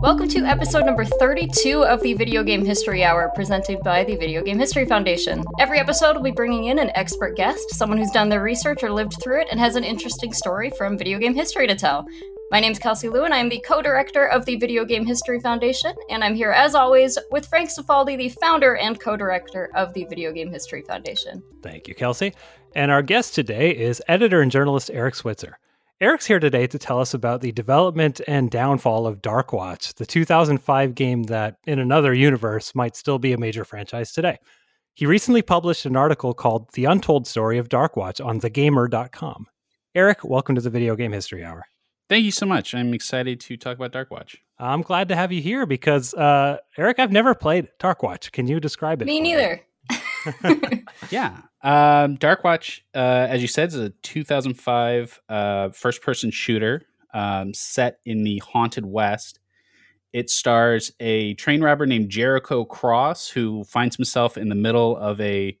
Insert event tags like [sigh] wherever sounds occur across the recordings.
Welcome to episode number 32 of the Video Game History Hour, presented by the Video Game History Foundation. Every episode, we'll be bringing in an expert guest, someone who's done their research or lived through it and has an interesting story from video game history to tell. My name's Kelsey Lewin, and I'm the co director of the Video Game History Foundation, and I'm here, as always, with Frank Cifaldi, the founder and co director of the Video Game History Foundation. Thank you, Kelsey. And our guest today is editor and journalist Eric Switzer. Eric's here today to tell us about the development and downfall of Darkwatch, the 2005 game that, in another universe, might still be a major franchise today. He recently published an article called The Untold Story of Darkwatch on thegamer.com. Eric, welcome to the Video Game History Hour. Thank you so much. I'm excited to talk about Darkwatch. I'm glad to have you here because, uh, Eric, I've never played Darkwatch. Can you describe it? Me neither. [laughs] [laughs] yeah. Um, Darkwatch, uh, as you said, is a 2005 uh, first person shooter um, set in the Haunted West. It stars a train robber named Jericho Cross who finds himself in the middle of a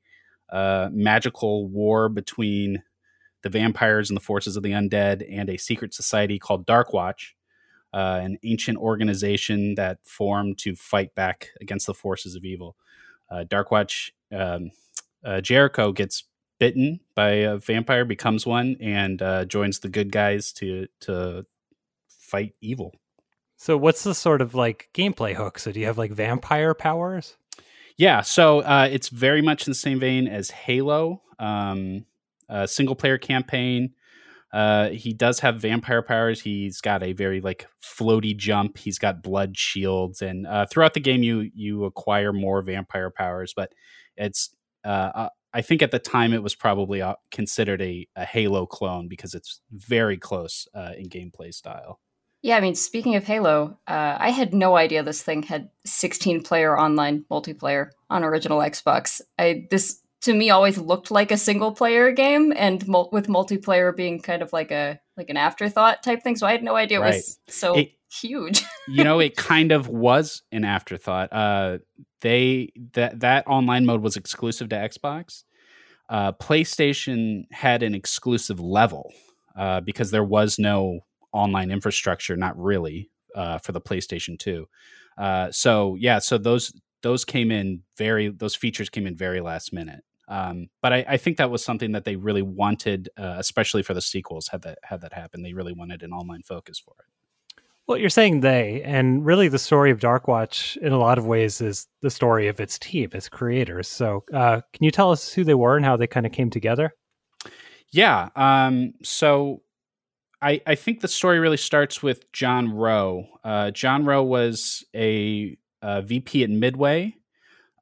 uh, magical war between the vampires and the forces of the undead and a secret society called Darkwatch, uh, an ancient organization that formed to fight back against the forces of evil. Uh, Darkwatch um, uh, Jericho gets bitten by a vampire, becomes one, and uh, joins the good guys to to fight evil. So, what's the sort of like gameplay hook? So, do you have like vampire powers? Yeah, so uh, it's very much in the same vein as Halo, um, a single player campaign. Uh, he does have vampire powers. He's got a very like floaty jump. He's got blood shields, and uh, throughout the game, you you acquire more vampire powers. But it's uh, uh, I think at the time it was probably uh, considered a, a Halo clone because it's very close uh, in gameplay style. Yeah, I mean, speaking of Halo, uh, I had no idea this thing had 16 player online multiplayer on original Xbox. I this to me always looked like a single player game, and mul- with multiplayer being kind of like a like an afterthought type thing. So I had no idea right. it was so it, huge. [laughs] you know, it kind of was an afterthought. Uh, they that that online mode was exclusive to Xbox. Uh, PlayStation had an exclusive level uh, because there was no online infrastructure, not really, uh, for the PlayStation Two. Uh, so yeah, so those those came in very those features came in very last minute. Um, but I, I, think that was something that they really wanted, uh, especially for the sequels. Had that had that happen, they really wanted an online focus for it. Well, you're saying they, and really the story of Darkwatch in a lot of ways is the story of its team, its creators. So, uh, can you tell us who they were and how they kind of came together? Yeah. Um, so, I, I think the story really starts with John Rowe. Uh, John Rowe was a, a VP at Midway,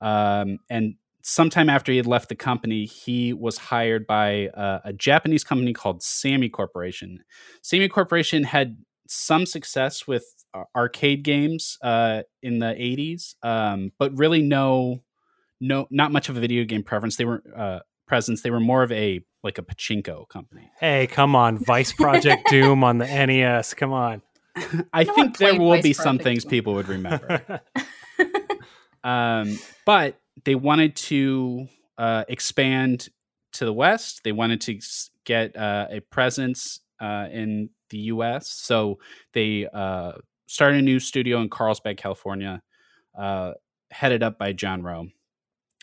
um, and sometime after he had left the company, he was hired by uh, a Japanese company called Sammy Corporation. Sammy Corporation had some success with arcade games uh, in the 80s, um, but really no, no, not much of a video game preference. They were uh, presence. They were more of a like a pachinko company. Hey, come on, Vice Project [laughs] Doom on the NES. Come on. I no think there will Vice be Project some things Doom. people would remember. [laughs] um, but they wanted to uh, expand to the west. They wanted to get uh, a presence uh, in the U.S. So they uh, started a new studio in Carlsbad, California, uh, headed up by John Rowe.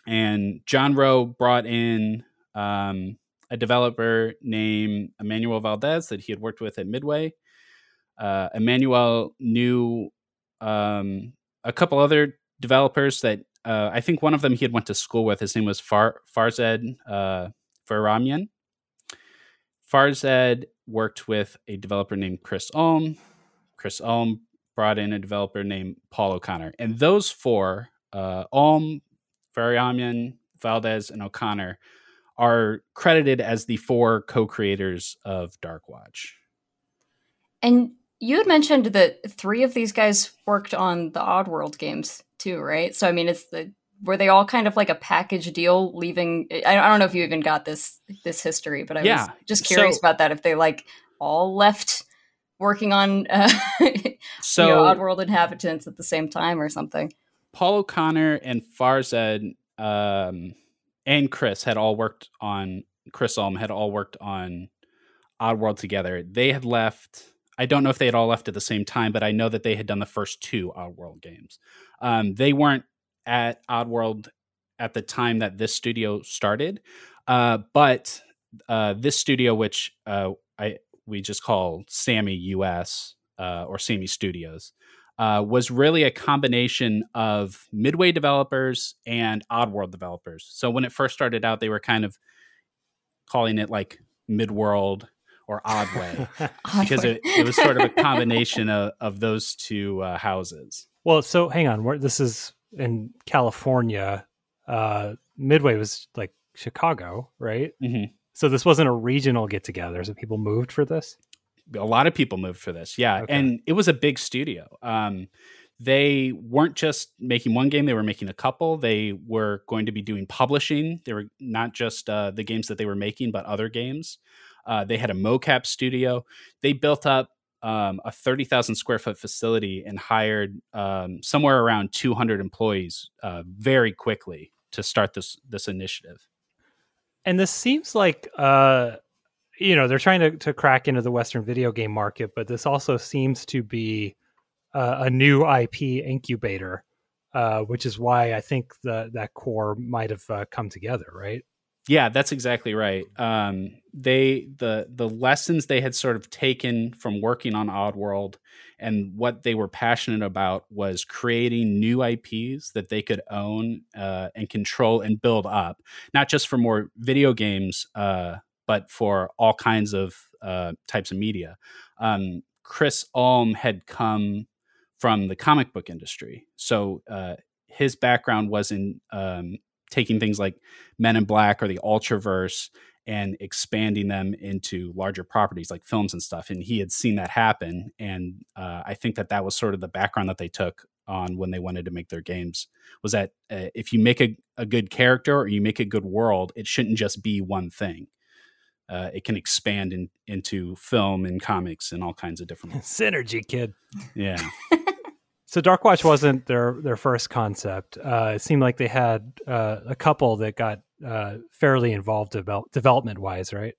And John Rowe brought in um, a developer named Emmanuel Valdez that he had worked with at Midway. Uh, Emmanuel knew um, a couple other developers that uh, I think one of them he had went to school with. His name was Far Farzad uh, Varahramyan. Farzad worked with a developer named Chris Ulm. Chris Ulm brought in a developer named Paul O'Connor. And those four, uh, Ulm, Varahramyan, Valdez, and O'Connor, are credited as the four co-creators of Darkwatch. And you had mentioned that three of these guys worked on the Oddworld games too, right? So I mean, it's the were they all kind of like a package deal leaving I, don't know if you even got this this history but i yeah. was just curious so, about that if they like all left working on [laughs] uh, so you know, oddworld inhabitants at the same time or something paul o'connor and farzad um, and Chris had all worked on Chris Ulm had all worked on Oddworld together. They had left. I don't know if they had all left at the same time, but I know that they had done the first two Oddworld games. Um, they weren't at Oddworld at the time that this studio started, uh, but uh, this studio, which uh, I we just call Sammy US uh, or Sammy Studios, uh, was really a combination of Midway developers and Oddworld developers. So when it first started out, they were kind of calling it like Midworld or Oddway [laughs] because it, it, was sort of a [laughs] combination of, of those two uh, houses. Well, so hang on, this is in California. Uh, Midway was like Chicago, right? Mm-hmm. So this wasn't a regional get together. So people moved for this a lot of people moved for this. Yeah, okay. and it was a big studio. Um, they weren't just making one game; they were making a couple. They were going to be doing publishing. They were not just uh, the games that they were making, but other games. Uh, they had a mocap studio. They built up um, a 30,000 square foot facility and hired um, somewhere around 200 employees uh, very quickly to start this this initiative. And this seems like uh, you know they're trying to, to crack into the western video game market but this also seems to be uh, a new ip incubator uh, which is why i think the, that core might have uh, come together right yeah that's exactly right um, they the the lessons they had sort of taken from working on oddworld and what they were passionate about was creating new ips that they could own uh, and control and build up not just for more video games uh, but for all kinds of uh, types of media. Um, Chris Ulm had come from the comic book industry, so uh, his background was in um, taking things like Men in Black or the Ultraverse and expanding them into larger properties like films and stuff. And he had seen that happen, and uh, I think that that was sort of the background that they took on when they wanted to make their games was that uh, if you make a, a good character or you make a good world, it shouldn't just be one thing uh, it can expand in, into film and comics and all kinds of different [laughs] synergy, kid. Yeah. [laughs] so Darkwatch wasn't their their first concept. Uh, it seemed like they had uh, a couple that got uh, fairly involved develop, development wise, right?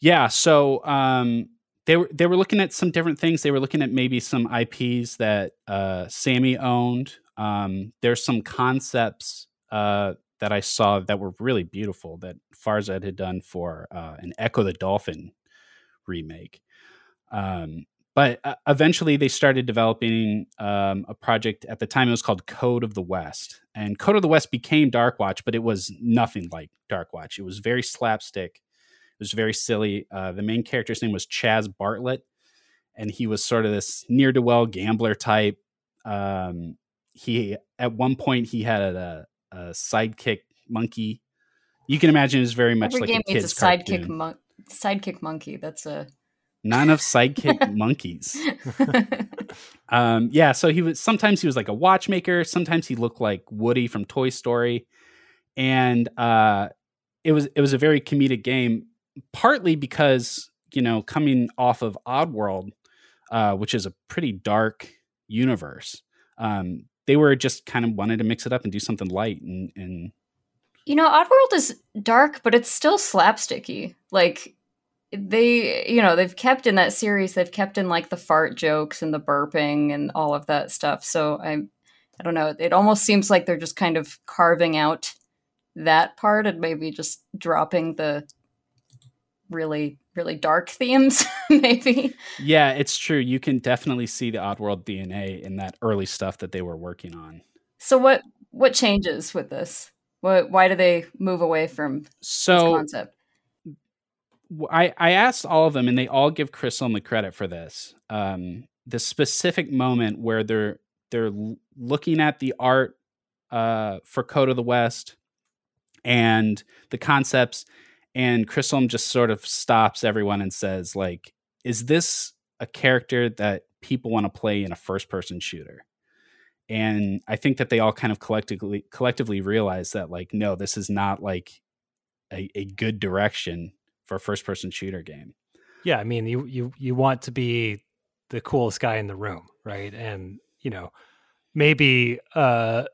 Yeah. So um, they were they were looking at some different things. They were looking at maybe some IPs that uh, Sammy owned. Um, there's some concepts uh, that I saw that were really beautiful that Farzad had done for uh, an Ecco the Dolphin remake. Um, but uh, eventually they started developing um, a project at the time it was called code of the west. And code of the west became darkwatch but it was nothing like darkwatch. It was very slapstick. It was very silly. Uh, the main character's name was chaz bartlett and he was sort of this near to well gambler type. Um, he at one point he had a, a sidekick monkey. You can imagine it's very much Every like game a kid's a sidekick mon- sidekick monkey. That's a not of sidekick [laughs] monkeys. [laughs] um, yeah, so he was sometimes he was like a watchmaker. Sometimes he looked like Woody from Toy Story, and uh, it was it was a very comedic game. Partly because you know coming off of Oddworld, uh, which is a pretty dark universe. Um, they were just kind of wanted to mix it up and do something light and and you know oddworld is dark but it's still slapsticky like they you know they've kept in that series they've kept in like the fart jokes and the burping and all of that stuff. So i i don't know. It almost seems like they're just kind of carving out that part and maybe just dropping the really really dark themes [laughs] maybe. Yeah it's true. You can definitely see the oddworld dna in that early stuff that they were working on. So what what changes with this? What why do they move away from so concept I, I asked all of them and they all give Chris Ulm the credit for this. Um, the specific moment where they're they're looking at the art uh, for Code of the West and the concepts and Chris Ulm just sort of stops everyone and says, like, is this a character that people want to play in a first person shooter? And I think that they all kind of collectively collectively realize that, like, no, this is not like a, a good direction for a first person shooter game. Yeah, I mean, you you you want to be the coolest guy in the room, right? And you know, maybe uh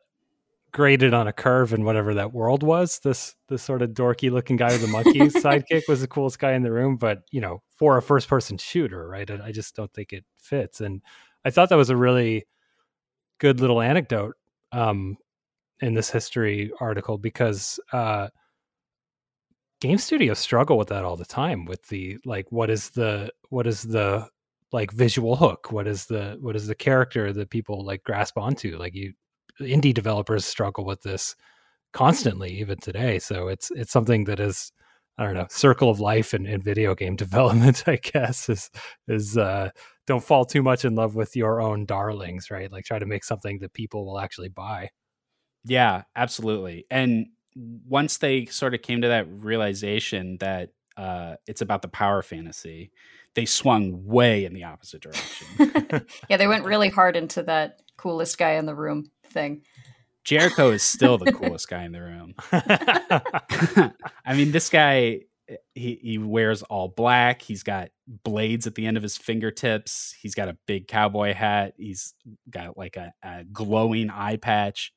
graded on a curve in whatever that world was. This this sort of dorky looking guy with the monkey [laughs] sidekick was the coolest guy in the room, but you know, for a first person shooter, right? I just don't think it fits. And I thought that was a really good little anecdote um, in this history article because uh, game studios struggle with that all the time with the like what is the what is the like visual hook? What is the what is the character that people like grasp onto? Like you indie developers struggle with this constantly even today so it's it's something that is i don't know circle of life in, in video game [laughs] development i guess is is uh don't fall too much in love with your own darlings right? Like try to make something that people will actually buy. Yeah absolutely and once they sort of came to that realization that uh, it's about the power fantasy, they swung way in the opposite direction. [laughs] yeah, they went really hard into that coolest guy in the room thing. Jericho is still the [laughs] coolest guy in the room. [laughs] I mean, this guy he he wears all black. He's got blades at the end of his fingertips. He's got a big cowboy hat. He's got like a, a glowing eye patch.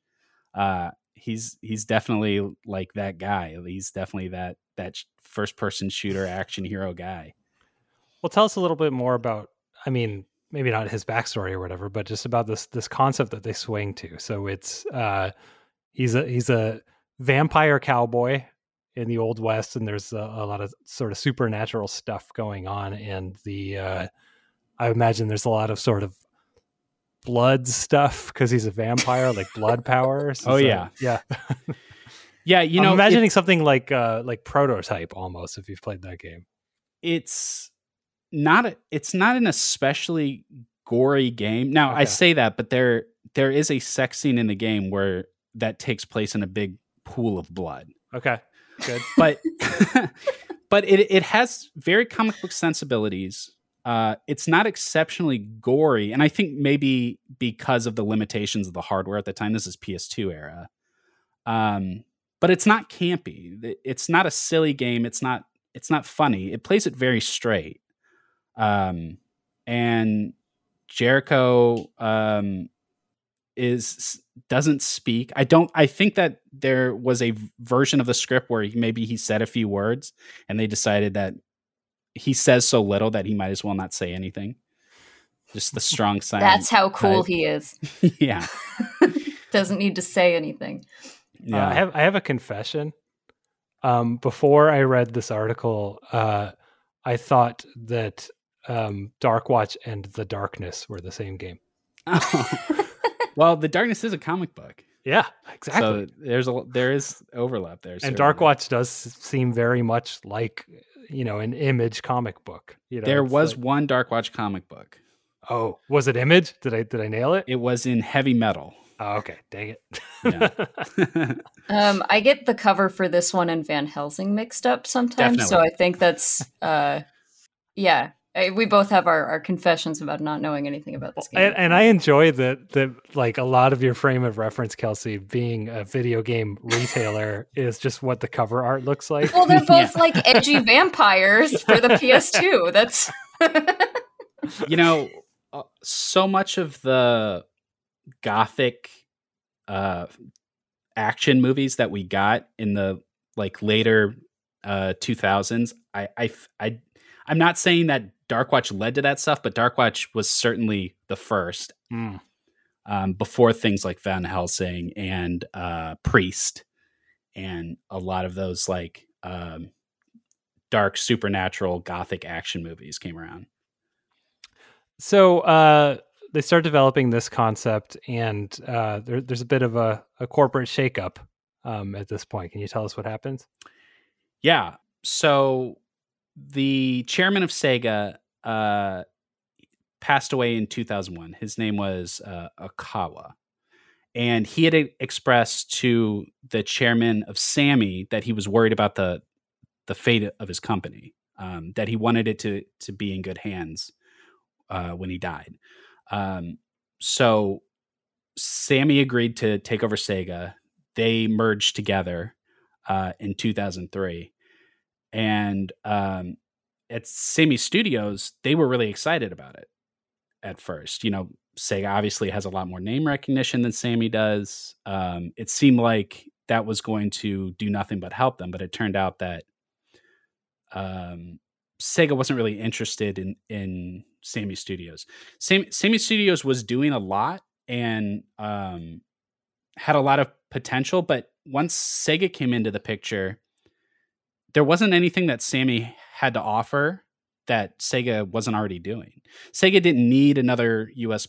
Uh, he's he's definitely like that guy. He's definitely that that first person shooter action hero guy. Well, tell us a little bit more about. I mean, maybe not his backstory or whatever, but just about this this concept that they swing to. So it's uh, he's a he's a vampire cowboy in the old west, and there's a, a lot of sort of supernatural stuff going on, and the uh, I imagine there's a lot of sort of blood stuff because he's a vampire, like blood powers. [laughs] oh yeah, yeah, [laughs] yeah. You know, I'm imagining it, something like uh, like prototype almost. If you've played that game, it's not. A, it's not an especially gory game. Now okay. I say that, but there there is a sex scene in the game where that takes place in a big pool of blood. Okay, good. But [laughs] but it it has very comic book sensibilities. Uh, it's not exceptionally gory, and I think maybe because of the limitations of the hardware at the time, this is PS2 era. Um, but it's not campy. It's not a silly game. It's not. It's not funny. It plays it very straight. Um, and Jericho um, is doesn't speak. I don't. I think that there was a version of the script where he, maybe he said a few words, and they decided that he says so little that he might as well not say anything. Just the strong side. [laughs] That's how cool type. he is. [laughs] yeah. [laughs] Doesn't need to say anything. Yeah. Uh, I have I have a confession. Um, before I read this article, uh, I thought that um, Dark Watch and The Darkness were the same game. well, The Darkness is a comic book. Yeah, exactly. So there's a there is overlap there. And Dark Watch does seem very much like you know an image comic book. You know, there was like... one Dark Watch comic book. Oh, was it image? Did I did I nail it? It was in heavy metal. Oh, okay. Dang it. yeah. [laughs] um, I get the cover for this one and Van Helsing mixed up sometimes. Definitely. So I think that's uh yeah. We both have our, our confessions about not knowing anything about this game. And, and I enjoy that that like a lot of your frame of reference, Kelsey, being a video game retailer [laughs] is just what the cover art looks like. Well, they're [laughs] both yeah. like edgy vampires for the [laughs] PS2. That's you know, uh, so much of the gothic uh action movies that we got in the like later uh 2000s I I I I'm not saying that Darkwatch led to that stuff, but Darkwatch was certainly the first. Mm. Um, before things like Van Helsing and uh, Priest, and a lot of those like um, dark supernatural gothic action movies came around. So uh, they start developing this concept, and uh, there, there's a bit of a, a corporate shakeup um, at this point. Can you tell us what happens? Yeah. So the chairman of Sega uh, passed away in 2001. His name was uh, Arakawa. And he had expressed to the chairman of Sammy that he was worried about the the fate of his company, um, that he wanted it to to be in good hands uh, when he died. Um, so Sammy agreed to take over Sega. They merged together uh, in 2003, and um, at Sammy Studios, they were really excited about it. at first. You know, Sega obviously has a lot more name recognition than Sammy does. Um, it seemed like that was going to do nothing but help them, but it turned out that um, Sega wasn't really interested in in Sammy Studios. Sam, Sammy Studios was doing a lot and um, had a lot of potential, but once Sega came into the picture, there wasn't anything that Sammy had to offer that Sega wasn't already doing. Sega didn't need another US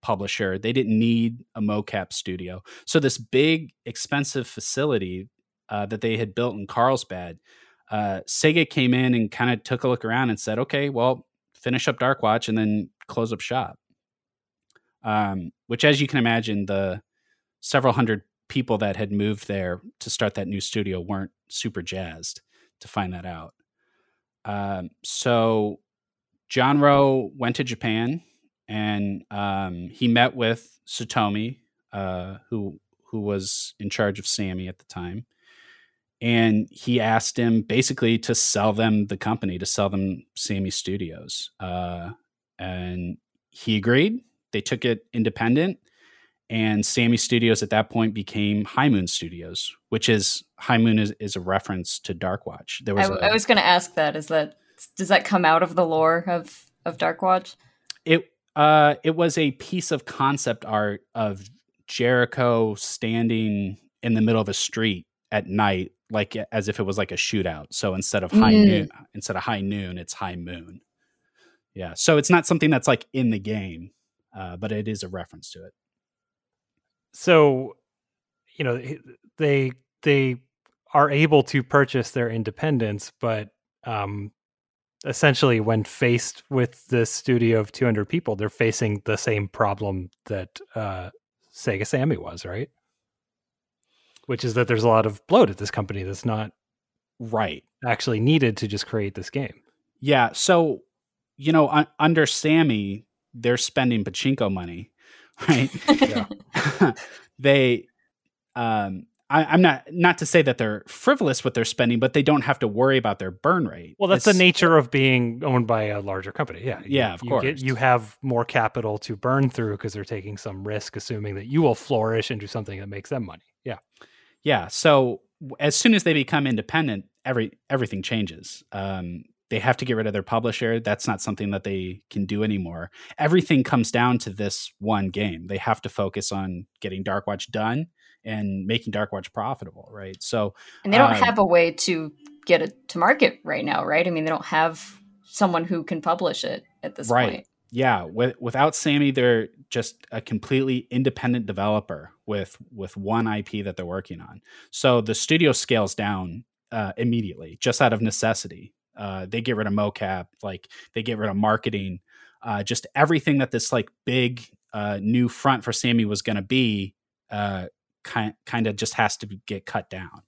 publisher. They didn't need a mocap studio. So this big expensive facility uh, that they had built in Carlsbad, uh, Sega came in and kind of took a look around and said, "Okay, well, finish up Dark Watch and then close up shop." Um, which, as you can imagine, the several hundred people that had moved there to start that new studio weren't super jazzed to find that out. Um, so John Rowe went to Japan and um, he met with Satomi, uh, who who was in charge of Sammy at the time, and he asked him basically to sell them the company, to sell them Sammy Studios, uh, and he agreed. They took it independent, and Sammy Studios at that point became High Moon Studios, which is High Moon is, is a reference to Dark Watch. There was I, a, I was going to ask that. Is that does that come out of the lore of of Dark Watch? It uh, it was a piece of concept art of Jericho standing in the middle of a street at night, like as if it was like a shootout. So instead of high mm. noon, instead of high noon, it's high moon. Yeah. So it's not something that's like in the game, uh, but it is a reference to it. So, you know, they they are able to purchase their independence, but um, essentially when faced with this studio of 200 people they're facing the same problem that uh, sega sammy was right? Which is that there's a lot of bloat at this company that's not right actually needed to just create this game. Yeah so you know un- under sammy they're spending pachinko money right [laughs] they um I, am not not to say that they're frivolous with their spending, but they don't have to worry about their burn rate. Well, that's it's, the nature of being owned by a larger company. Yeah, yeah, of you course. Get, you have more capital to burn through because they're taking some risk, assuming that you will flourish and do something that makes them money. Yeah, yeah. So as soon as they become independent, every everything changes. Um, they have to get rid of their publisher. That's not something that they can do anymore. Everything comes down to this one game. They have to focus on getting Dark Watch done and making Dark Watch profitable, right? So, and they don't um, have a way to get it to market right now, right? I mean, they don't have someone who can publish it at this right. point. Yeah, with, without Sammy, they're just a completely independent developer with with one IP that they're working on. So the studio scales down uh, immediately, just out of necessity. Uh, they get rid of mocap, like they get rid of marketing, uh, just everything that this like big uh, new front for Sammy was going to be uh, kind kind of just has to get cut down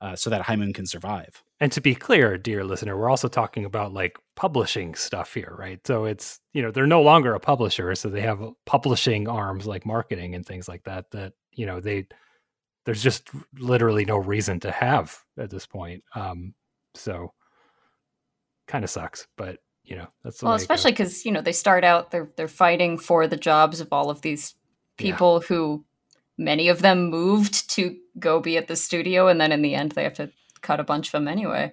uh, so that High Moon can survive. And to be clear, dear listener, we're also talking about like publishing stuff here, right? So it's you know they're no longer a publisher, so they have publishing arms like marketing and things like that. That you know they there's just literally no reason to have at this point. Um, so kind of sucks, but you know that's well, especially because you know they start out they're they're fighting for the jobs of all of these people yeah. who many of them moved to go be at the studio, and then in the end, they have to cut a bunch of them anyway.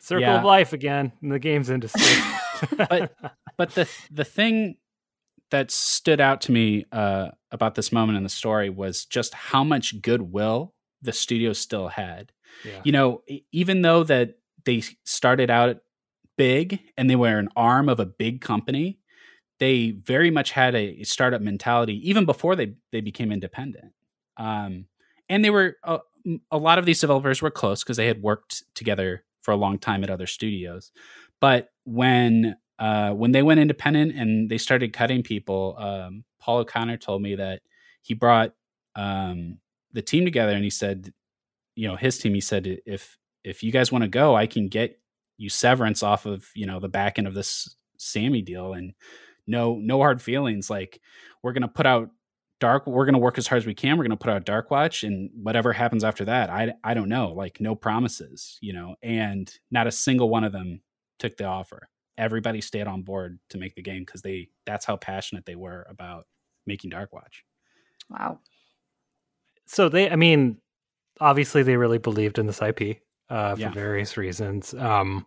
Circle yeah. of life again in the games industry. [laughs] but but the the thing that stood out to me uh, about this moment in the story was just how much goodwill the studio still had. Yeah. You know, even though that they started out big and they were an arm of a big company, they very much had a startup mentality even before they they became independent. Um, and they were uh, a lot of these developers were close because they had worked together for a long time at other studios. But when uh, when they went independent and they started cutting people, um, Paul O'Connor told me that he brought um, the team together and he said, you know, his team. He said, if if you guys want to go, I can get you severance off of you know the back end of this Sammy deal and no no hard feelings like we're going to put out dark we're going to work as hard as we can we're going to put out dark watch and whatever happens after that i i don't know like no promises you know and not a single one of them took the offer everybody stayed on board to make the game because they that's how passionate they were about making Dark Watch. Wow. So they, I mean, obviously they really believed in this IP uh, for Yeah. various reasons. Um,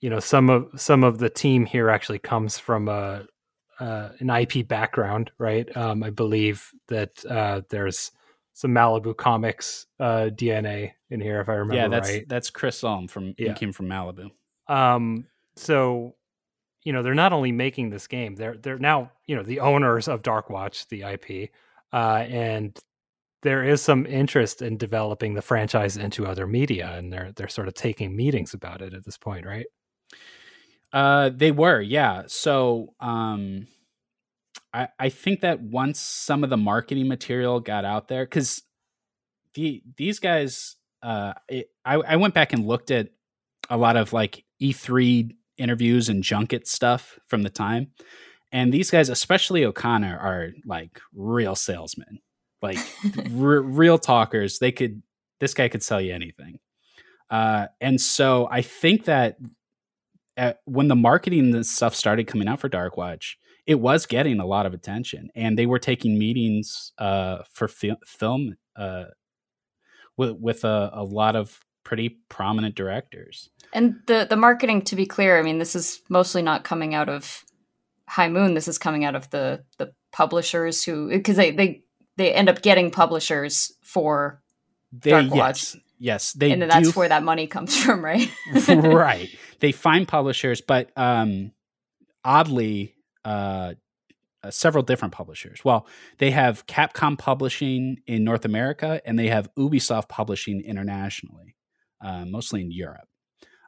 you know, some of some of the team here actually comes from a uh, an IP background, right? Um, I believe that uh, there's some Malibu Comics uh, DNA in here, if I remember yeah, that's right. that's Chris Ulm from Yeah. he came from Malibu. Um, so you know, they're not only making this game, they're they're now you know the owners of Dark Watch, the IP, uh, and there is some interest in developing the franchise into other media, and they're they're sort of taking meetings about it at this point, right? Uh, they were, yeah. So, um, I I think that once some of the marketing material got out there, because the these guys, uh, it, I I went back and looked at a lot of like E3 interviews and junket stuff from the time, and these guys, especially O'Connor, are like real salesmen, like [laughs] r- real talkers. They could this guy could sell you anything. Uh, and so I think that at, when the marketing stuff started coming out for Dark Watch, it was getting a lot of attention, and they were taking meetings uh, for fil- film uh, with with a, a lot of pretty prominent directors. And the the marketing, to be clear, I mean, this is mostly not coming out of High Moon. This is coming out of the the publishers who because they they they end up getting publishers for, They, Dark yes, Watch. yes, they and that's where that money comes [laughs] from, right? [laughs] [laughs] right. They find publishers, but um, oddly, uh, uh, several different publishers. Well, they have Capcom Publishing in North America, and they have Ubisoft Publishing internationally, uh, mostly in Europe.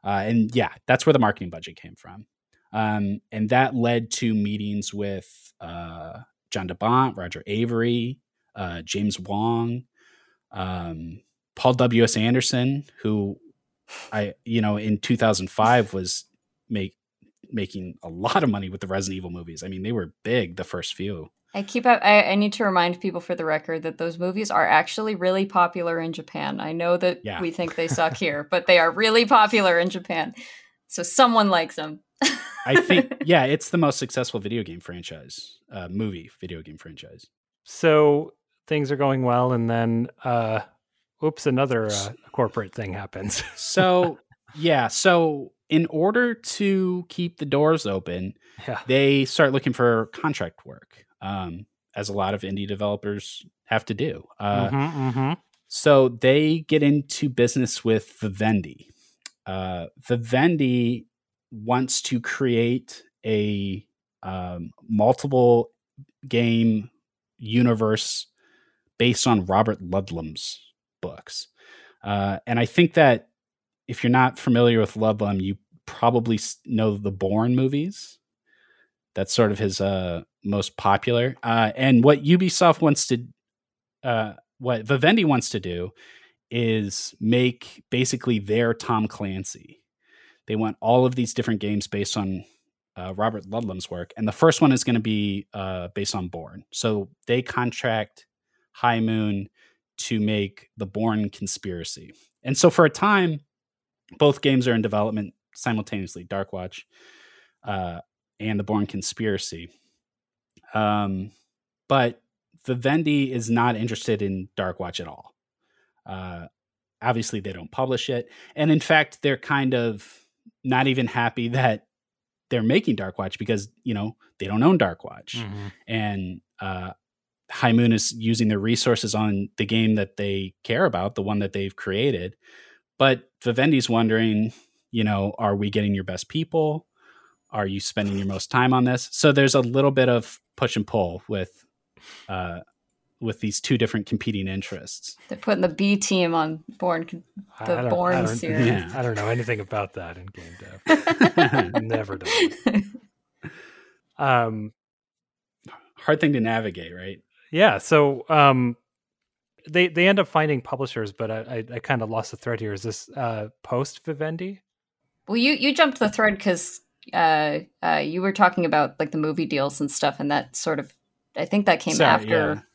Uh, and yeah, that's where the marketing budget came from. Um, and that led to meetings with uh, John DeBont, Roger Avary, uh, James Wong, um, Paul W. S. Anderson, who I you know in 2005 was make making a lot of money with the Resident Evil movies. I mean, they were big the first few. I keep I, I need to remind people for the record that those movies are actually really popular in Japan. I know that Yeah. we think they suck here, but they are really popular in Japan. So someone likes them. I think [laughs] yeah, it's the most successful video game franchise, uh, movie video game franchise. So things are going well, and then, uh, oops, another uh, corporate thing happens. [laughs] So yeah, so in order to keep the doors open, yeah, they start looking for contract work, um, as a lot of indie developers have to do. Uh, Mhm, mhm. So they get into business with Vivendi. Uh, Vivendi wants to create a um, multiple game universe based on Robert Ludlum's books. Uh, and I think that if you're not familiar with Ludlum, you probably know the Bourne movies. That's sort of his uh, most popular. Uh, and what Ubisoft wants to, uh, what Vivendi wants to do is make basically their Tom Clancy. They want all of these different games based on uh, Robert Ludlum's work, and the first one is going to be uh, based on Bourne. So they contract High Moon to make the Bourne Conspiracy, and so for a time, both games are in development simultaneously. Dark Watch uh, and the Bourne Conspiracy, um, but Vivendi is not interested in Dark Watch at all. Uh, obviously, they don't publish it, and in fact, they're kind of not even happy that they're making Dark Watch because you know they don't own Dark Watch, Mhm. and uh, High Moon is using their resources on the game that they care about, the one that they've created. But Vivendi's wondering, you know, are we getting your best people? Are you spending your most time on this? So there's a little bit of push and pull with uh, with these two different competing interests. They're putting the B team on Bourne. I The don't- I don't- series. Yeah. I don't know anything about that in game dev. [laughs] Never done. [laughs] Um, Hard thing to navigate, right? Yeah. So um, they they end up finding publishers, but I I, I kind of lost the thread here. Is this uh, post Vivendi? well, you you jumped the thread because uh, uh, you were talking about like the movie deals and stuff, and that sort of I think that came Sorry, after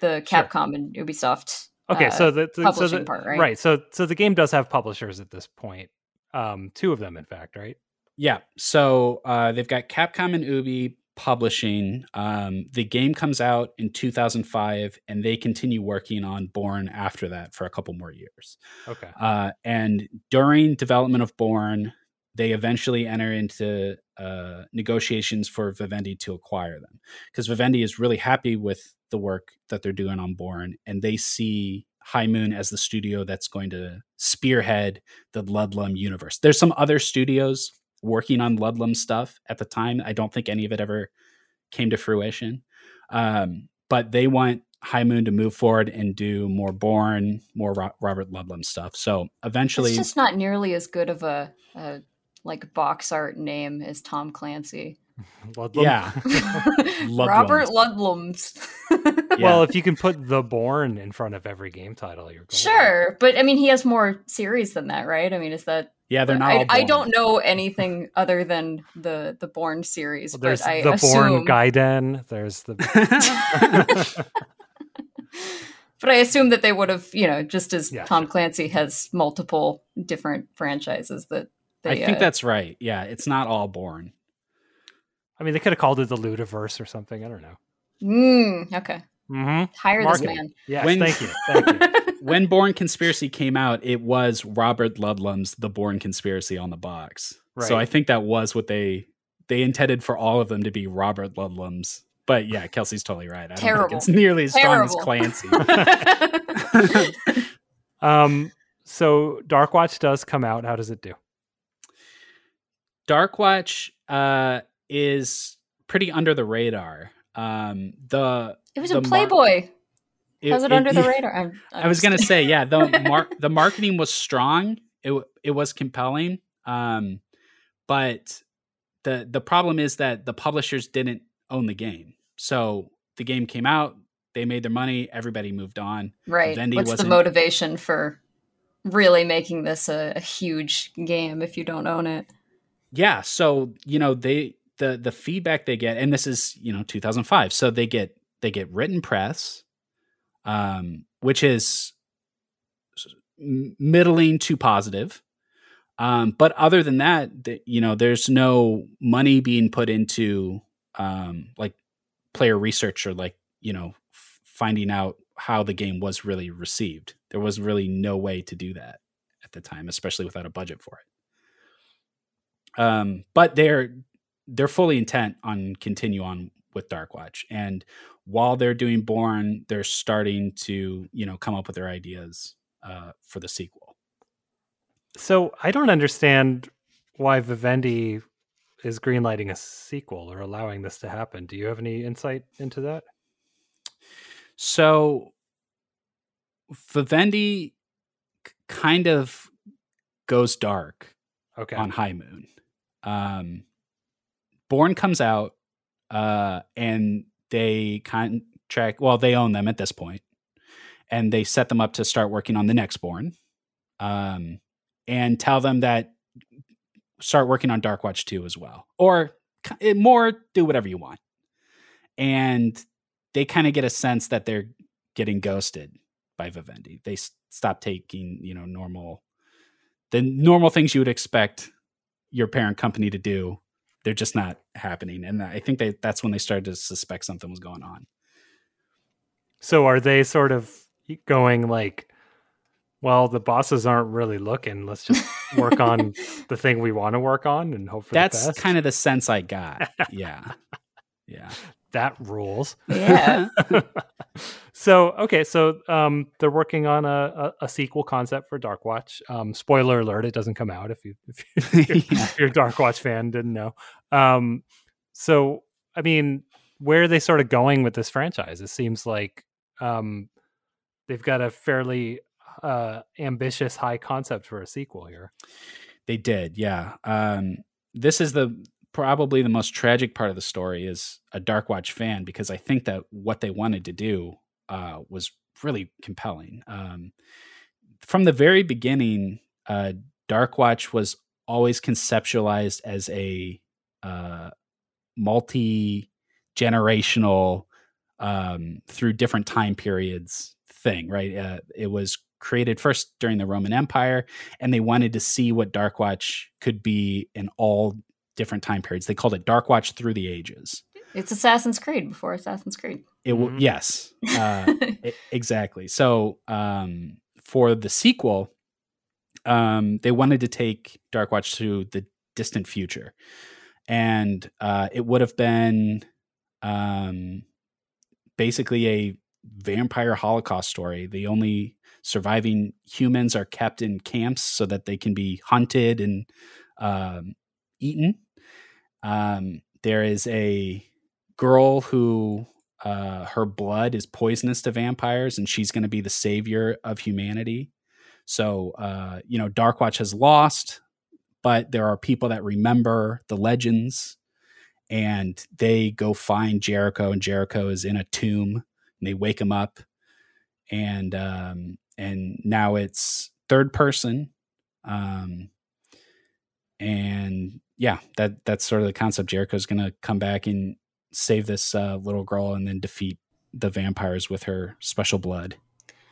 the Sure. Capcom and Ubisoft. Okay, uh, so the, the- so publishing the, part, right? So so the game does have publishers at this point. Um, two of them, in fact, right? Yeah. So uh, they've got Capcom and Ubi publishing. Um, the game comes out in 2005, and they continue working on Bourne after that for a couple more years. Okay. Uh, and during development of Bourne, they eventually enter into uh, negotiations for Vivendi to acquire them because Vivendi is really happy with the work that they're doing on Bourne, and they see High Moon as the studio that's going to spearhead the Ludlum universe. There's some other studios working on Ludlum stuff at the time. I don't think any of it ever came to fruition. Um, but they want High Moon to move forward and do more Bourne, more Ro- Robert Ludlum stuff. So eventually, it's just not nearly as good of a, a like box art name as Tom Clancy. [laughs] Ludlum. yeah, [laughs] Robert Ludlums. [laughs] Yeah. Well, if you can put the Bourne in front of every game title, you're golden. sure, but I mean, he has more series than that, right? I mean, is that yeah, they're not. I, all I don't know anything other than the the Bourne series, Well, there's but I the Bourne assume, Gaiden. There's the [laughs] but I assume that they would have, you know, just as Yeah, Tom. Clancy has multiple different franchises that I they. think uh, that's right. Yeah, it's not all Bourne. I mean, they could have called it the Ludiverse or something. I don't know. mm, okay. Mm-hmm. Hire Marketing. this man. Yes, When- thank you. Thank you. [laughs] When Bourne Conspiracy came out, it was Robert Ludlum's The Bourne Conspiracy on the box. So I think that was what they they intended for all of them to be Robert Ludlum's. But yeah, Kelsey's totally right. I don't Terrible. think it's nearly as strong as Clancy. [laughs] [laughs] Um, so Darkwatch does come out. How does it do? Darkwatch uh, is pretty under the radar. Um, the it was a Playboy. mar- Playboy. How's it, under the radar? I'm, I'm I was gonna say, yeah, the mar- [laughs] the marketing was strong. It it was compelling. Um, but the the problem is that the publishers didn't own the game. So the game came out, they made their money, everybody moved on. right. Vivendi What's the wasn't- motivation for really making this a, a huge game if you don't own it? Yeah, so you know they the the feedback they get, and this is you know 2005, so they get they get written press, um, which is middling to positive. Um, but other than that, the, you know, there's no money being put into um, like player research or like you know f- finding out how the game was really received. There was really no way to do that at the time, especially without a budget for it. Um, but they're they're fully intent on continue on with Darkwatch, and while they're doing Bourne, they're starting to you know come up with their ideas uh, for the sequel. So I don't understand why Vivendi is greenlighting a sequel or allowing this to happen. Do you have any insight into that? So Vivendi kind of goes dark Okay. on High Moon. Um, Bourne comes out, uh, and they contract. Well, they own them at this point, and they set them up to start working on the next Bourne, um, and tell them that start working on Darkwatch two as well, or eh, more. Do whatever you want, and they kind of get a sense that they're getting ghosted by Vivendi. They s- stop taking you know normal the normal things you would expect your parent company to do they're just not happening and i think they that's when they started to suspect something was going on So are they sort of going like, well, the bosses aren't really looking. Let's just work on [laughs] the thing we want to work on and hope for that's the best. kind of the sense i got [laughs] yeah yeah that rules. Yeah. [laughs] so okay, so um, they're working on a, a, a sequel concept for Darkwatch. Um, spoiler alert: it doesn't come out if you if, you, [laughs] if [laughs] Yeah. you're a Darkwatch fan didn't know. Um, so I mean, where are they sort of going with this franchise? It seems like um, they've got a fairly uh, ambitious, high concept for a sequel here. They did, yeah. Um, this is the probably the most tragic part of the story is a Darkwatch fan because I think that what they wanted to do uh, was really compelling. Um, from the very beginning, uh, Darkwatch was always conceptualized as a uh, multi generational um, through different time periods thing, right? Uh, it was created first during the Roman Empire, and they wanted to see what Darkwatch could be in all different time periods. They called it Dark Watch Through the Ages. It's Assassin's Creed before Assassin's Creed. It w- mm-hmm. yes, uh, it, [laughs] exactly. So um, for the sequel, um, they wanted to take Dark Watch to the distant future, and uh, it would have been um, basically a vampire Holocaust story. The only surviving humans are kept in camps so that they can be hunted and um, eaten. Um, there is a girl who uh, her blood is poisonous to vampires, and she's going to be the savior of humanity. So, uh, you know, Darkwatch has lost, but there are people that remember the legends, and they go find Jericho, and Jericho is in a tomb, and they wake him up, and um, and now it's third person, um, and yeah, that that's sort of the concept. Jericho's going to come back and save this uh, little girl and then defeat the vampires with her special blood.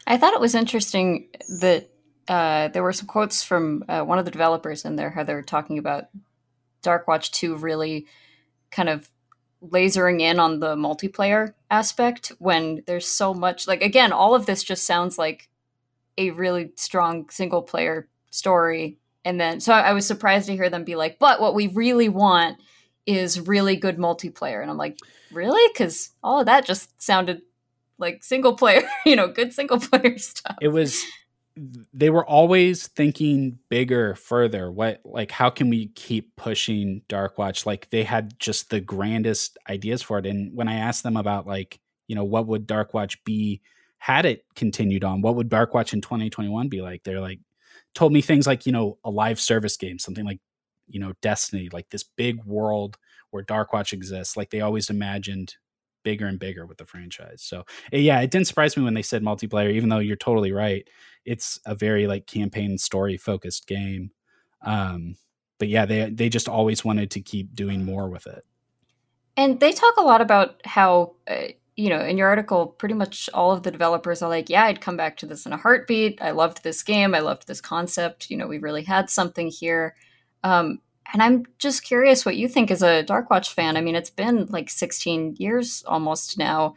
I thought it was interesting that uh, there were some quotes from uh, one of the developers in there how they were talking about Darkwatch 2 really kind of lasering in on the multiplayer aspect when there's so much like again all of this just sounds like a really strong single player story and then so I was surprised to hear them be like but what we really want is really good multiplayer. And I'm like, really? Because all of that just sounded like single player, [laughs] you know, good single player [laughs] stuff. It was they were always thinking bigger, further. What like how can we keep pushing Darkwatch? Like they had just the grandest ideas for it. And when I asked them about like, you know, what would Darkwatch be had it continued on? What would Darkwatch in 2021 be like? They're like told me things like, you know, a live service game, something like you know Destiny, like this big world where Darkwatch exists. Like they always imagined bigger and bigger with the franchise. So eh, yeah, it didn't surprise me when they said multiplayer, even though you're totally right. It's a very like campaign story focused game. Um, but yeah, they they just always wanted to keep doing more with it. And they talk a lot about how uh, you know, in your article, pretty much all of the developers are like, "Yeah, I'd come back to this in a heartbeat. I loved this game. I loved this concept. You know, we really had something here." Um, and I'm just curious what you think as a Darkwatch fan. I mean, it's been like 16 years almost now.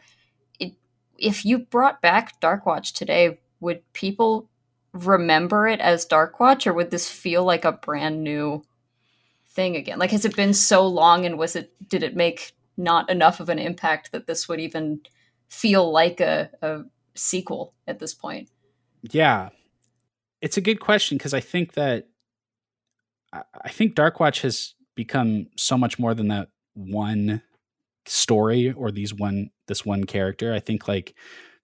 It, if you brought back Darkwatch today, would people remember it as Darkwatch, or would this feel like a brand new thing again? Like, has it been so long, and was it did it make not enough of an impact that this would even feel like a, a sequel at this point? Yeah, it's a good question because I think that I think Darkwatch has become so much more than that one story or these one this one character. I think like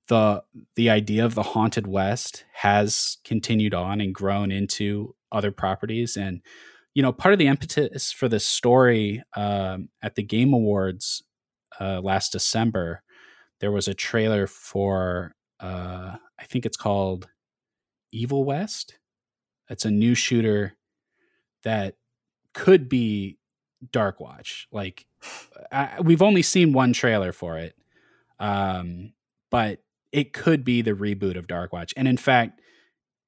the the idea of the haunted west has continued on and grown into other properties and you know part of the impetus for this story um, at the game awards uh, last december there was a trailer for uh, i think it's called evil west it's a new shooter that could be Dark Watch. Like I, we've only seen one trailer for it, um, but it could be the reboot of Dark Watch. And in fact,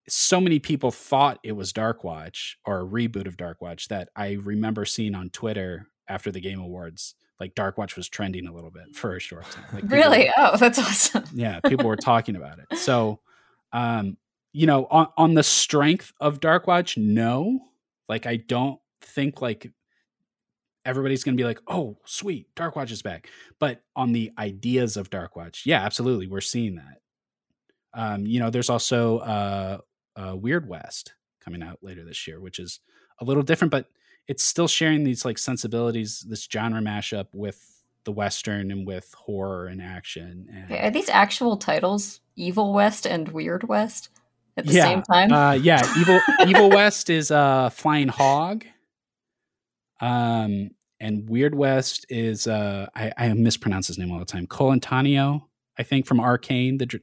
so many people thought it was Dark Watch or a reboot of Dark Watch that I remember seeing on Twitter after the Game Awards. Like Dark Watch was trending a little bit for a short time. Like really? Were, oh, that's awesome. [laughs] yeah, people were talking about it. So, um, you know, on on the strength of Dark Watch, no, like I don't think like everybody's going to be like, "Oh, sweet, Darkwatch is back." But on the ideas of Darkwatch, yeah, absolutely, we're seeing that. Um, you know, there's also uh, uh, Weird West coming out later this year, which is a little different, but it's still sharing these like sensibilities, this genre mashup with the western and with horror and action. And... Are these actual titles? Evil West and Weird West? At the yeah. same time. Uh, yeah, Evil [laughs] Evil West is uh, Flying Hog. Um, and Weird West is uh, I, I mispronounce his name all the time. Colantonio, I think from Arkane. The dr-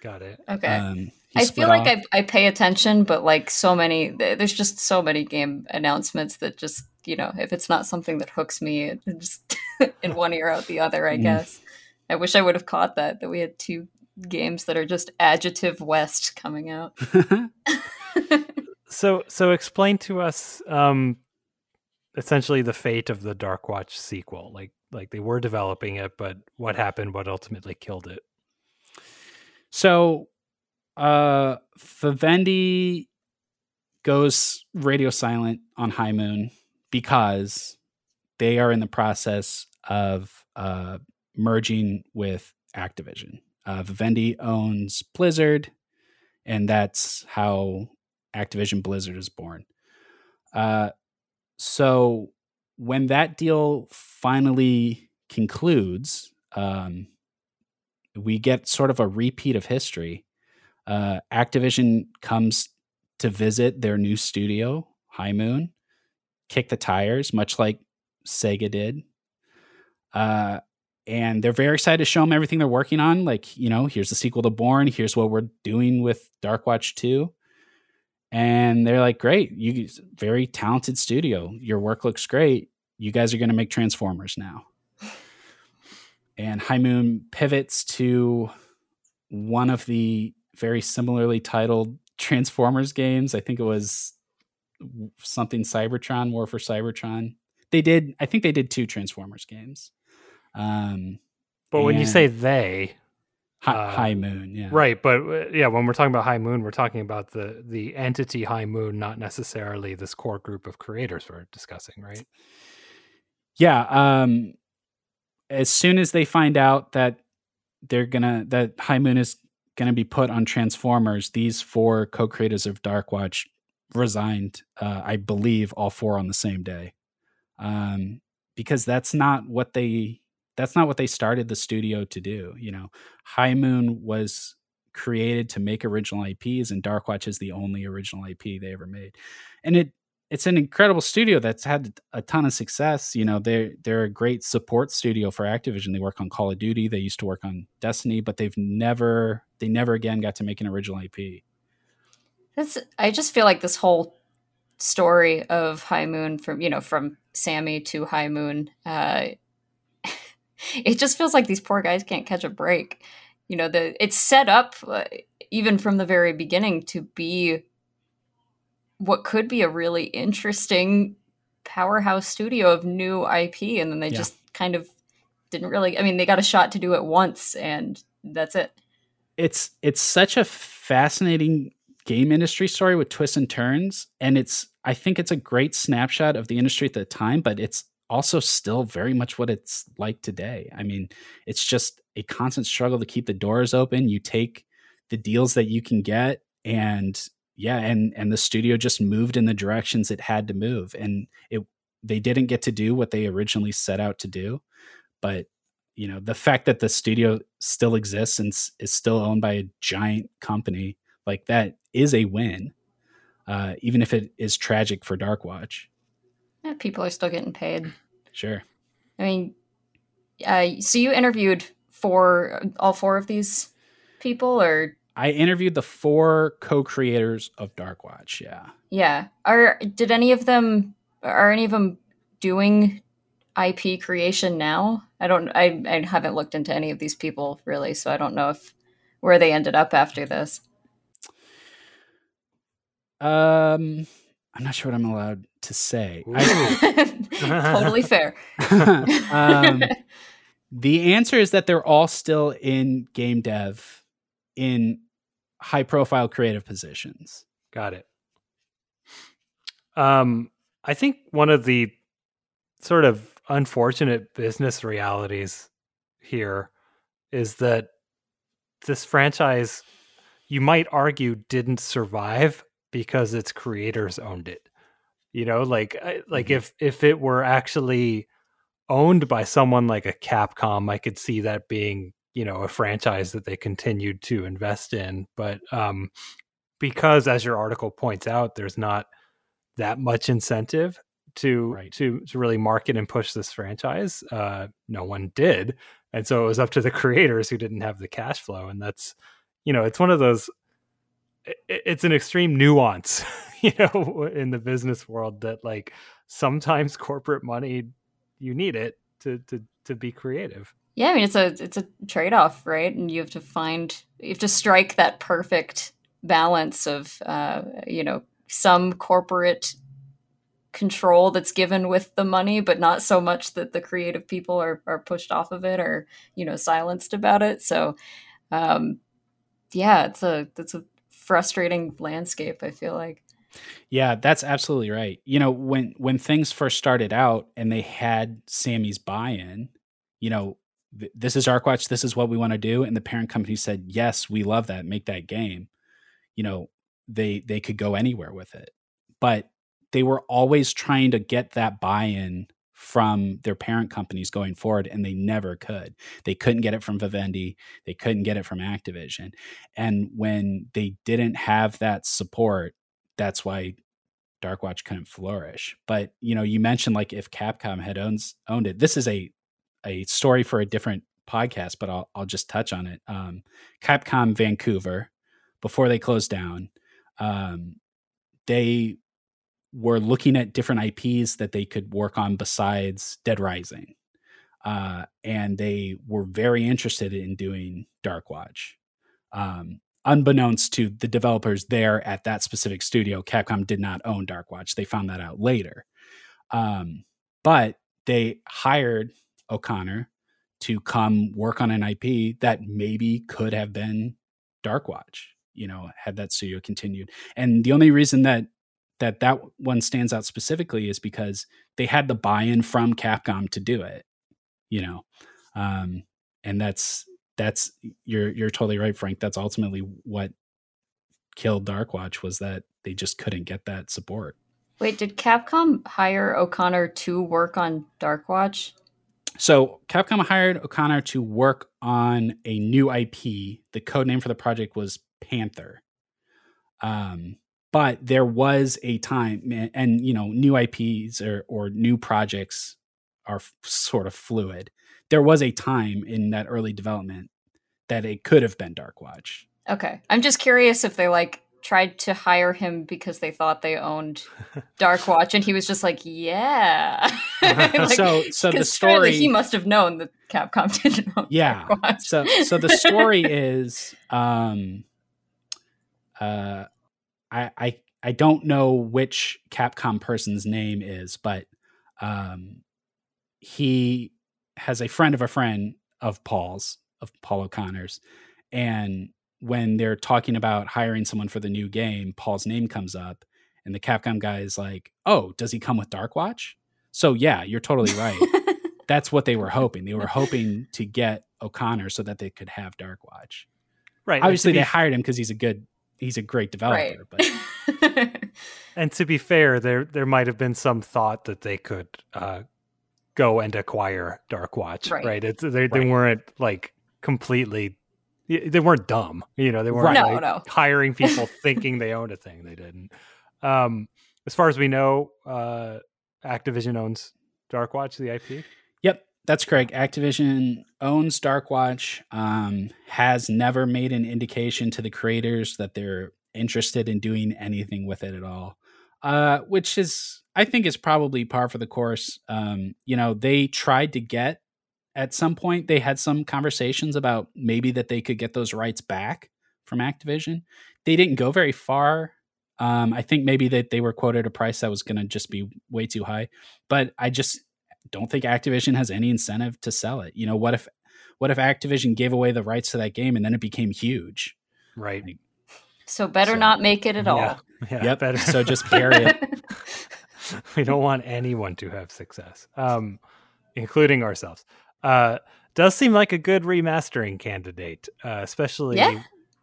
got it. Okay. Um, I feel like I, I pay attention, but like so many, there's just so many game announcements that just you know, if it's not something that hooks me, it just [laughs] in one ear out the other. I mm. guess. I wish I would have caught that that we had two games that are just adjective west coming out. [laughs] so so explain to us um essentially the fate of the Dark Watch sequel. Like like they were developing it, but what happened? What ultimately killed it? So, uh, Vivendi goes radio silent on High Moon because they are in the process of uh, merging with Activision. Uh, Vivendi owns Blizzard, and that's how Activision Blizzard is born. Uh, so when that deal finally concludes, um, we get sort of a repeat of history. Uh, Activision comes to visit their new studio, High Moon, kick the tires, much like Sega did. Uh, and they're very excited to show them everything they're working on. Like, you know, here's the sequel to Bourne. Here's what we're doing with Dark Watch 2. And they're like, great, you very talented studio. Your work looks great. You guys are going to make Transformers now. And High Moon pivots to one of the very similarly titled Transformers games. I think it was something Cybertron, War for Cybertron. They did, I think they did two Transformers games. Um, but when you say they, high, uh, high, Moon, yeah, right. But uh, yeah, when we're talking about High Moon, we're talking about the the entity High Moon, not necessarily this core group of creators we're discussing, right? Yeah. Um, as soon as they find out that they're gonna that High Moon is gonna be put on Transformers, these four co-creators of Dark Watch resigned. Uh, I believe all four on the same day, um, because that's not what they that's not what they started the studio to do. You know, High Moon was created to make original IPs, and Dark Watch is the only original IP they ever made. And it it's an incredible studio that's had a ton of success. You know, they're they're a great support studio for Activision. They work on Call of Duty. They used to work on Destiny, but they've never they never again got to make an original IP. This I just feel like this whole story of High Moon from you know from Sammy to High Moon uh, [laughs] it just feels like these poor guys can't catch a break. You know, the it's set up uh, even from the very beginning to be what could be a really interesting powerhouse studio of new IP, and then they yeah. just kind of didn't really. I mean, they got a shot to do it once, and that's it. It's it's such a fascinating game industry story with twists and turns, and it's I think it's a great snapshot of the industry at the time, but it's also still very much what it's like today. I mean, it's just a constant struggle to keep the doors open. You take the deals that you can get and yeah, and and the studio just moved in the directions it had to move and it they didn't get to do what they originally set out to do. But you know, the fact that the studio still exists and is still owned by a giant company like that is a win. Uh, even if it is tragic for Dark Watch. Yeah, people are still getting paid. Sure. I mean, uh, so you interviewed for all four of these people, or I interviewed the four co-creators of Dark Watch. Yeah. Yeah. Are did any of them are any of them doing IP creation now? I don't. I I haven't looked into any of these people really, so I don't know if where they ended up after this. Um, I'm not sure what I'm allowed to say. [laughs] totally fair. [laughs] um, [laughs] the answer is that they're all still in game dev in high profile creative positions. Got it. Um, I think one of the sort of unfortunate business realities here is that this franchise, you might argue, didn't survive because its creators owned it. You know, like like mm-hmm. if if it were actually owned by someone like a Capcom, I could see that being you know a franchise that they continued to invest in. But um, because, as your article points out, there's not that much incentive to right. to to really market and push this franchise. Uh, no one did, and so it was up to the [laughs] creators who didn't have the cash flow, and that's you know it's one of those it's an extreme nuance [laughs] you know in the business world that like sometimes [laughs] corporate money you need it to to to be creative yeah i mean it's a it's a trade-off right and you have to find you have to strike that perfect balance of uh you know some corporate control that's given with the money, but not so much that the creative people are, are pushed off of it or, you know, silenced about it. So, um, yeah, it's a, it's a frustrating landscape, I feel like. Yeah, that's absolutely right. You know, when when things first started out and they had Sammy's buy-in, you know, th- this is Darkwatch, this is what we want to do, and the parent company said, "Yes, we love that. Make that game." You know, they they could go anywhere with it. But they were always trying to get that buy-in from their parent companies going forward and they never could. They couldn't get it from Vivendi, they couldn't get it from Activision. And when they didn't have that support, that's why Darkwatch couldn't flourish. But you know, you mentioned like if Capcom had owns, owned it. This is a a story for a different podcast, but I'll I'll just touch on it. Um, Capcom Vancouver, before they closed down, um, they were looking at different IPs that they could work on besides Dead Rising. Uh, and they were very interested in doing Darkwatch. Um, unbeknownst to the developers there at that specific studio, Capcom did not own Darkwatch. They found that out later. Um, but they hired O'Connor to come work on an IP that maybe could have been Darkwatch, you know, had that studio continued. And the only reason that that that one stands out specifically is because they had the buy-in from Capcom to do it, you know. Um, and that's that's you're you're totally right, Frank. That's ultimately what killed Dark Watch was that they just couldn't get that support. Wait, did Capcom hire O'Connor to work on Dark Watch? So Capcom hired O'Connor to work on a new IP. The code name for the project was Panther. Um, but there was a time and you know new ips or, or new projects are f- sort of fluid. There was a time in that early development that it could have been darkwatch. Okay. I'm just curious if they like tried to hire him because they thought they owned darkwatch and he was just like yeah. [laughs] Like, so so the story he must have known that capcom [laughs] didn't own yeah. So so the story [laughs] is um uh I, I I don't know which Capcom person's name is, but um, he has a friend of a friend of Paul's, of Paul O'Connor's, and when they're talking about hiring someone for the new game, Paul's name comes up, and the Capcom guy is like, "Oh, does he come with Darkwatch?" So yeah, you're totally right. [laughs] That's what they were hoping. They were hoping to get O'Connor so that they could have Darkwatch. Right. Obviously, they hired him because he's a good he's a great developer. Right. But [laughs] and to be fair, there there might have been some thought that they could uh, go and acquire Darkwatch. Right. right? It's, they right. they weren't like completely. They weren't dumb, you know. They weren't no, like, no. hiring people [laughs] thinking they owned a thing. They didn't. Um, as far as we know, uh, Activision owns Darkwatch, the IP. That's correct. Activision owns Darkwatch, um, has never made an indication to the creators that they're interested in doing anything with it at all, uh, which is, I think, is probably par for the course. Um, you know, they tried to get at some point, they had some conversations about maybe that they could get those rights back from Activision. They didn't go very far. Um, I think maybe that they were quoted a price that was going to just be way too high, but I just don't think Activision has any incentive to sell it. You know, what if what if Activision gave away the rights to that game and then it became huge? Right. Like, so better so, not make it at yeah, all. [laughs] Yeah, yep. better. so just bury it. [laughs] [laughs] we don't want anyone to have success, um, including ourselves. Uh, does seem like a good remastering candidate, uh, especially yeah.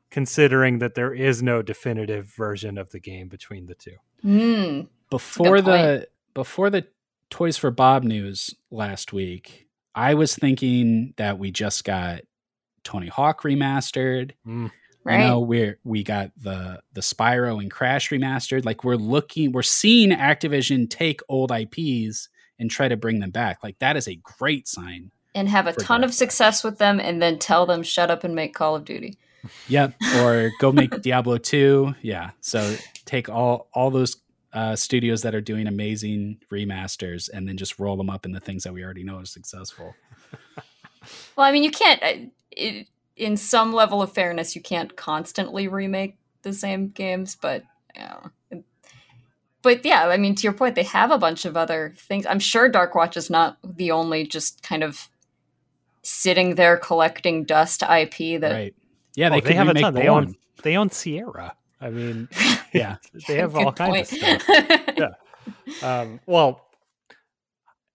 considering that there is no definitive version of the game between the two. Mm, before the before the Toys for Bob news last week, I was thinking that we just got Tony Hawk remastered. Mm. Right. You know, we're we got the the Spyro and Crash remastered. Like we're looking, we're seeing Activision take old IPs and try to bring them back. Like that is a great sign. And have a ton of success with them and then tell them shut up and make Call of Duty. Yep. Or go make [laughs] Diablo 2. Yeah. So take all all those uh, studios that are doing amazing remasters and then just roll them up in the things that we already know are successful. [laughs] well, I mean, you can't, uh, it, in some level of fairness, you can't constantly remake the same games, but you know, but yeah, I mean, to your point, they have a bunch of other things. I'm sure Dark Watch is not the only just kind of sitting there collecting dust IP that. Right. Yeah, they, oh, they have a ton. They own, they own Sierra. I mean, [laughs] yeah, they have all kinds point. of stuff. [laughs] yeah. Um, well,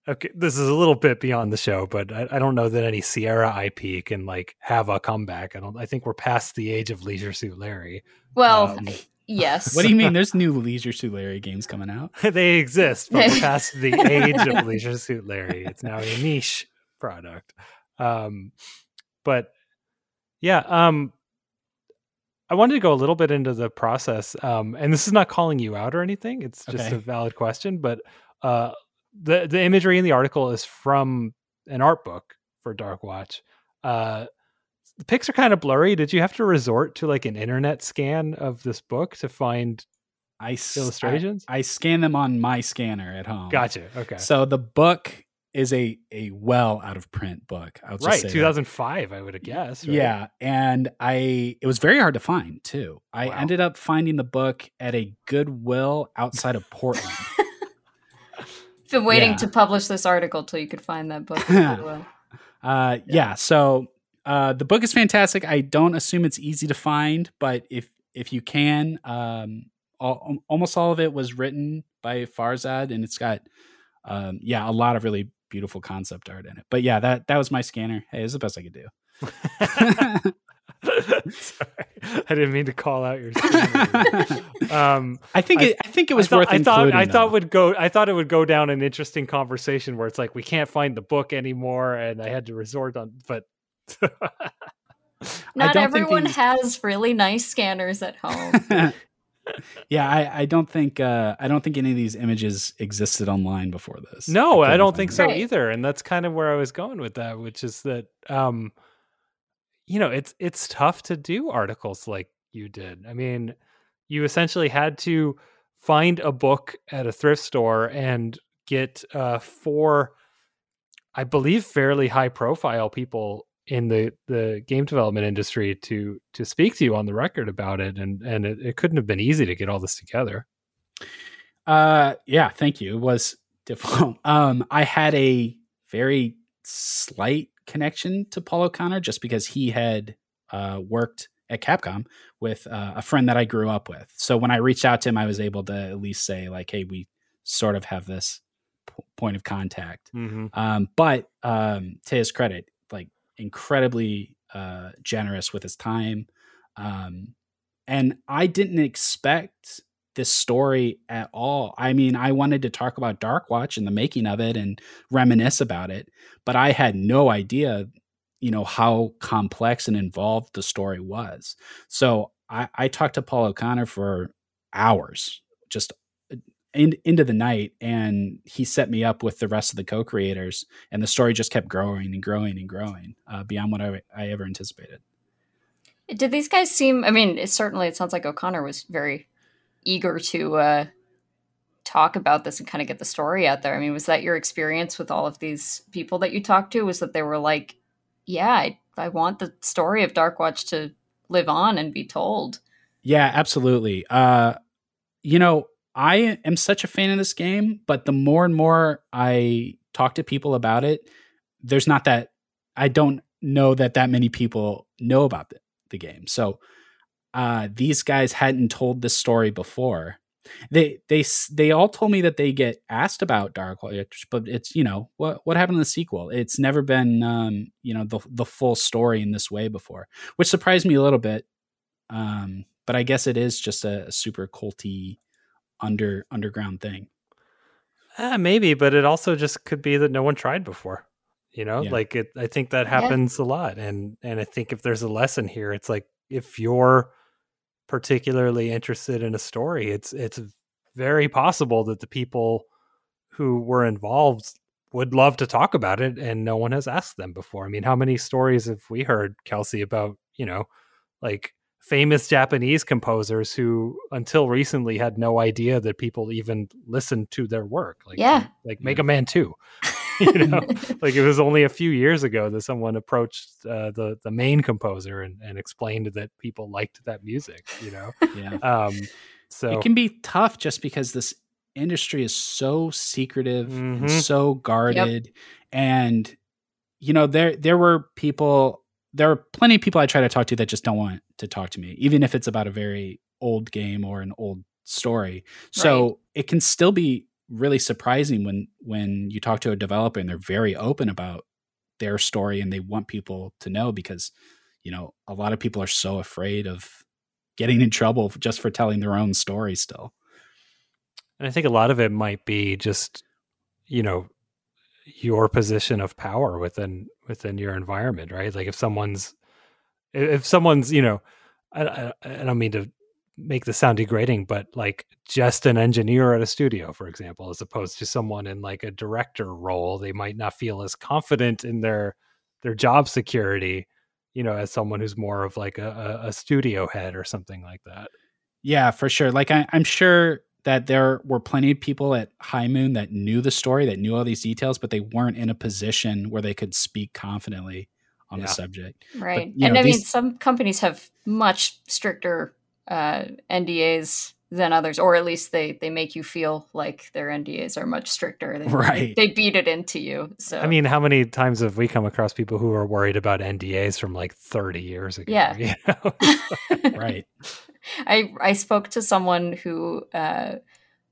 okay, this is a little bit beyond the show, but I, I, don't know that any Sierra IP can like have a comeback. I don't. I think we're past the age of Leisure Suit Larry. Well, um, [laughs] Yes. What do you mean? There's new Leisure Suit Larry games coming out. they exist, but we're past the age of Leisure Suit Larry. It's now a niche product. Um, but yeah, um, I wanted to go a little bit into the process, um, and this is not calling you out or anything. It's just okay. a valid question. But uh, the the imagery in the article is from an art book for Dark Watch. Uh, the pics are kind of blurry. Did you have to resort to like an internet scan of this book to find I illustrations? I, I scan them on my scanner at home. Gotcha. Okay. So the book is a a well out of print book. I would right, 2005, that. I would have guessed. Right? Yeah, and I it was very hard to find too. I wow. ended up finding the book at a Goodwill outside of [laughs] Portland. Been waiting yeah. to publish this article till you could find that book. [laughs] uh, yeah. yeah. So uh, the book is fantastic. I don't assume it's easy to find, but if if you can, um, all, almost all of it was written by Farzad, and it's got um, yeah a lot of really beautiful concept art in it. But yeah, that that was my scanner. Hey, it's the best I could do. [laughs] Sorry, I didn't mean to call out your. um, I think it, I, I think it was I thought, worth. I thought I thought would go. I thought it would go down an interesting conversation where it's like we can't find the book anymore, and I had to resort on. But [laughs] Not everyone has really nice scanners at home. [laughs] yeah, I, I, don't think uh, I don't think any of these images existed online before this. No, I, I don't think so right. either. And that's kind of where I was going with that, which is that um, you know, it's it's tough to do articles like you did. I mean, you essentially had to find a book at a thrift store and get uh, four, I believe, fairly high profile people in the the game development industry to to speak to you on the record about it and and it, it couldn't have been easy to get all this together. Uh yeah thank you. It was [laughs] difficult. Um i had a very slight connection to paul o'connor just because he had uh worked at capcom with uh, a friend that i grew up with. So when i reached out to him i was able to at least say like hey we sort of have this p- point of contact. Mm-hmm. um but um to his credit like incredibly uh, generous with his time. Um, and I didn't expect this story at all. I mean, I wanted to talk about Dark Watch and the making of it and reminisce about it, but I had no idea, you know, how complex and involved the story was. So I, I talked to Paul O'Connor for hours, just in, into the night and he set me up with the rest of the co-creators and the story just kept growing and growing and growing uh, beyond what I, I, ever anticipated. Did these guys seem i mean it, certainly it sounds like o'connor was very eager to uh, talk about this and kind of get the story out there. I mean was that your experience with all of these people that you talked to? Was that they were like yeah i, I want the story of dark watch to live on and be told. Yeah absolutely. Uh, you know I am such a fan of this game, but the more and more I talk to people about it, there's not that I don't know that that many people know about the, the game. So uh, these guys hadn't told this story before. They they they all told me that they get asked about Dark Watch, but it's you know what what happened in the sequel. It's never been um, you know the the full story in this way before, which surprised me a little bit. Um, but I guess it is just a, a super culty under underground thing. Uh, maybe, but it also just could be that no one tried before. You know, yeah. like it. I think that happens yeah. a lot, and and I think if there's a lesson here, it's like if you're particularly interested in a story, it's it's very possible that the people who were involved would love to talk about it, and no one has asked them before. I mean, how many stories have we heard, Kelsey, about you know, like famous Japanese composers who until recently had no idea that people even listened to their work. Like yeah. like Mega Man 2. [laughs] you know, [laughs] like it was only a few years ago that someone approached uh, the the main composer and, and explained that people liked that music, you know. Yeah. Um so it can be tough just because this industry is so secretive mm-hmm. and so guarded. Yep. And you know, there there were people there are plenty of people I try to talk to that just don't want to talk to me, even if it's about a very old game or an old story. So right. it can still be really surprising when when you talk to a developer and they're very open about their story and they want people to know because you know a lot of people are so afraid of getting in trouble just for telling their own story still and i think a lot of it might be just you know your position of power within within your environment right like if someone's if someone's you know I, I, don't mean to make this sound degrading, but like just an engineer at a studio, for example, as opposed to someone in like a director role, they might not feel as confident in their their job security, you know, as someone who's more of like a, a studio head or something like that. Yeah, for sure. Like I, I'm sure that there were plenty of people at High Moon that knew the story, that knew all these details, but they weren't in a position where they could speak confidently on yeah. the subject. Right. But, and know, I these... mean, some companies have much stricter uh, NDAs than others, or at least they they make you feel like their NDAs are much stricter. They, right. They beat it into you. So I mean, how many times have we come across people who are worried about NDAs from like 30 years ago? Yeah. You [laughs] know? right. I I spoke to someone who uh,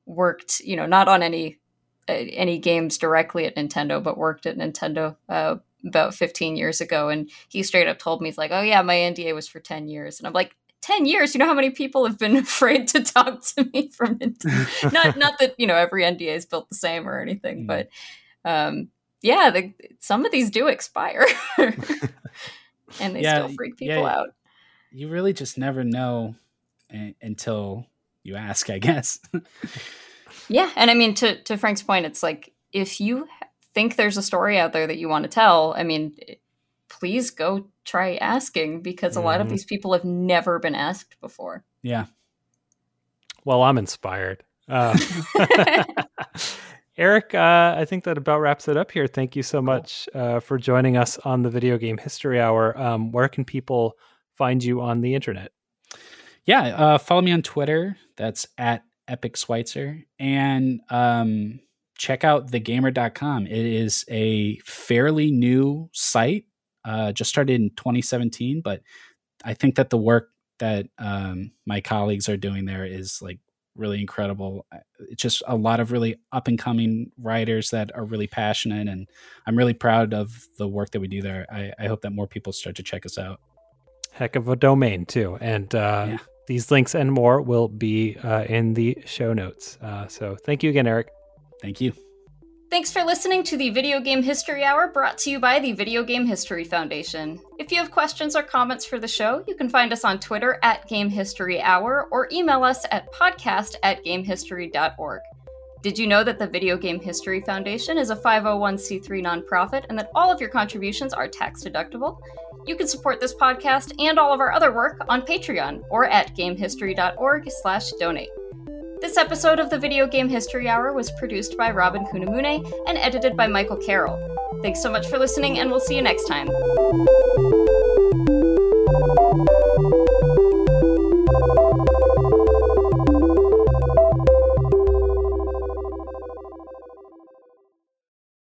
worked, you know, not on any uh, any games directly at Nintendo, but worked at Nintendo uh, about 15 years ago, and he straight up told me, "He's like, oh yeah, my NDA was for 10 years," and I'm like, 10 years? You know how many people have been [laughs] afraid to talk to me from [laughs] not not that you know every nda is built the same or anything mm. but um yeah the, some of these do expire. [laughs] And they yeah, still freak people yeah, out. you really just never know a- until you ask i guess. Yeah and i mean to to frank's point it's like if you think there's a story out there that you want to tell i mean please go try asking because a mm lot of mm-hmm. these people have never been asked before. Yeah. Well, I'm inspired. Uh, [laughs] [laughs] Eric, uh, I think that about wraps it up here. Thank you so much uh, for joining us on the Video Game History Hour. Um, where can people find you on the internet? Yeah, uh, follow me on Twitter. That's at Epic Switzer. And um, check out thegamer.com. It is a fairly new site uh, just started in 2017, but I think that the work that um, my colleagues are doing there is like really incredible. It's just a lot of really up and coming writers that are really passionate, and I'm really proud of the work that we do there. I, I hope that more people start to check us out. Heck of a domain too, and uh, yeah. these links and more will be uh, in the show notes. Uh, so thank you again, Eric. Thank you. Thanks for listening to the Video Game History Hour brought to you by the Video Game History Foundation. If you have questions or comments for the show, you can find us on Twitter at Game History Hour or email us at podcast at gamehistory.org. Did you know that the Video Game History Foundation is a 501c3 nonprofit and that all of your contributions are tax deductible? You can support this podcast and all of our other work on Patreon or at gamehistory.org/donate. This episode of the Video Game History Hour was produced by Robin Kunimune and edited by Michael Carroll. Thanks so much for listening, and we'll see you next time.